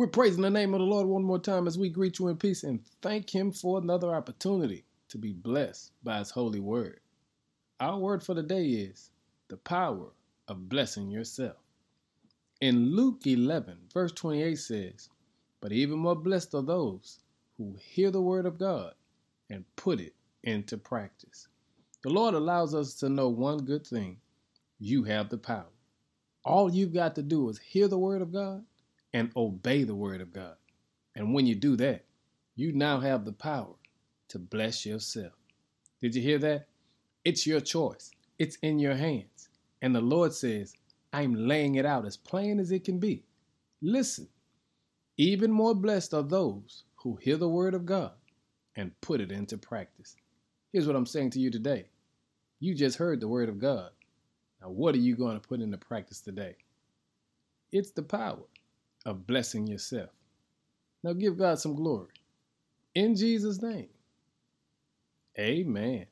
We're praising the name of the Lord one more time as we greet you in peace and thank Him for another opportunity to be blessed by His holy word. Our word for the day is the power of blessing yourself. In Luke 11, verse 28 says, But even more blessed are those who hear the word of God and put it into practice. The Lord allows us to know one good thing you have the power. All you've got to do is hear the word of God and obey the word of God. And when you do that, you now have the power to bless yourself. Did you hear that? It's your choice, it's in your hands. And the Lord says, I'm laying it out as plain as it can be. Listen, even more blessed are those who hear the word of God and put it into practice. Here's what I'm saying to you today. You just heard the word of God. Now, what are you going to put into practice today? It's the power of blessing yourself. Now, give God some glory. In Jesus' name, amen.